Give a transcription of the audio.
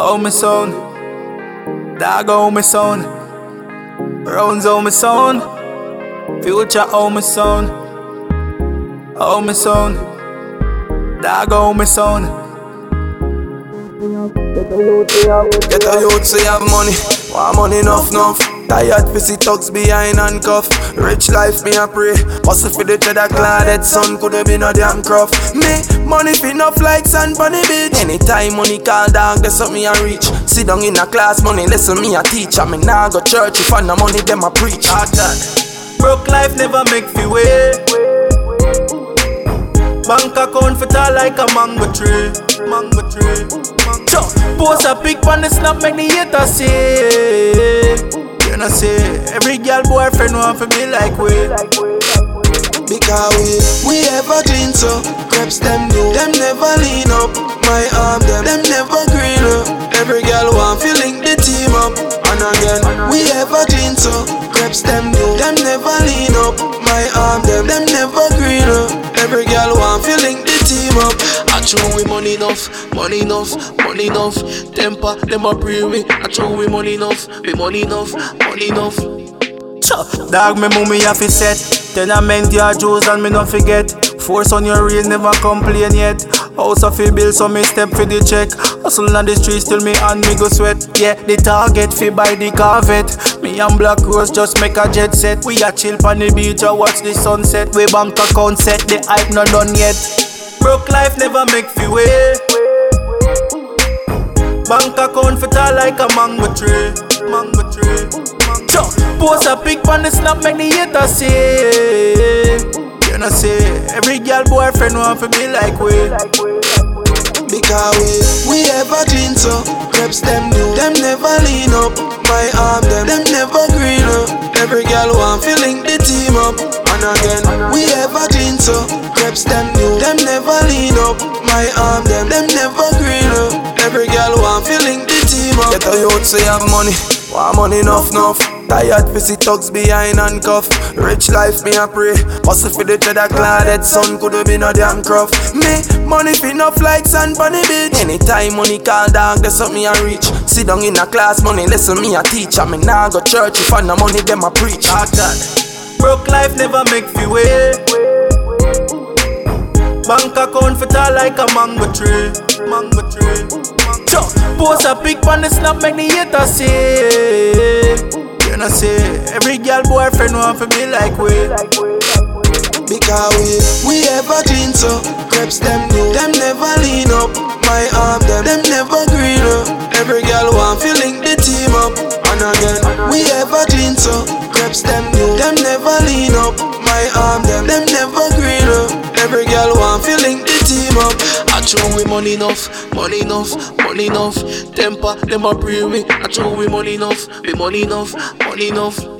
Oh my son, dog oh my son, rounds oh my son, future oh my son, oh my son, dog oh my son. Get a youth say have money, want money enough enough. Tired fi see thugs behind handcuff. Rich life me a pray. Hustle for the cheddar clad son coulda been a damn cruff. Me money fi enough like sand bunny beach. Anytime money call dog, that's what me a reach. Sit down in a class, money listen me a teach. I me nah go church if I no money them a preach. Hard that. Broke life never make fi way. Bank account fit tall like a mango tree, mango tree. Mango. tree. Post a pic on the snap, make the haters see. Know say every girl boyfriend want to be like we. Because we, we ever clean so Creps them do Them never lean up My arm them Them never I show we money enough Money enough Money enough Temper Them a pray we I show we money enough We money enough Money enough Dog, me mummy have to set. Tenement your jewels and me not forget. Force on your raise, never complain yet. House of a bill, so me step for the check. Hustle on the streets till me and me go sweat. Yeah, the target fi buy the Corvette. Me and Black Rose just make a jet set. We a chill on the beach or watch the sunset. We bank account set, the hype not done yet. Broke life never make fi way. Bank account tall like a mango tree, mango tree. Mango. Post a pic on the snap, make the haters see. You know say every girl boyfriend want to be like we. Because we, we ever clean so Creps them do Them never lean up My arm them Them never green up Every girl want to link the team up And again. We ever clean so Creps them new. Them never lean up My arm them. Them never green up. Every girl want link the team up. Get a youth say have money. Want money enough enough Tired fi see thugs behind handcuff. Rich life me a pray. Hustle for the cheddar clad son coulda been a damn cruff. Me money fi enough like sand bunny beach. Anytime money call dog that's what me a reach. Sit down in a class money listen me a teach. I me nah go church if I no money them a preach. Hard that. Broke life never make fi way. Bank account fit tall like a mango tree, mango tree. Mango. Post a pic on the snap, make the haters see. You know say every girl boyfriend want to be like we. Because we, we ever clean so Creps them do Them never lean up My arm them Them never green up Every girl want to link the team up And again We ever clean so Creps them Them never lean up My arm them Them never green up. Every girl want link the team up. I show we money enough Money enough Money enough. Temper Them a pray we I show we money enough We money enough Money enough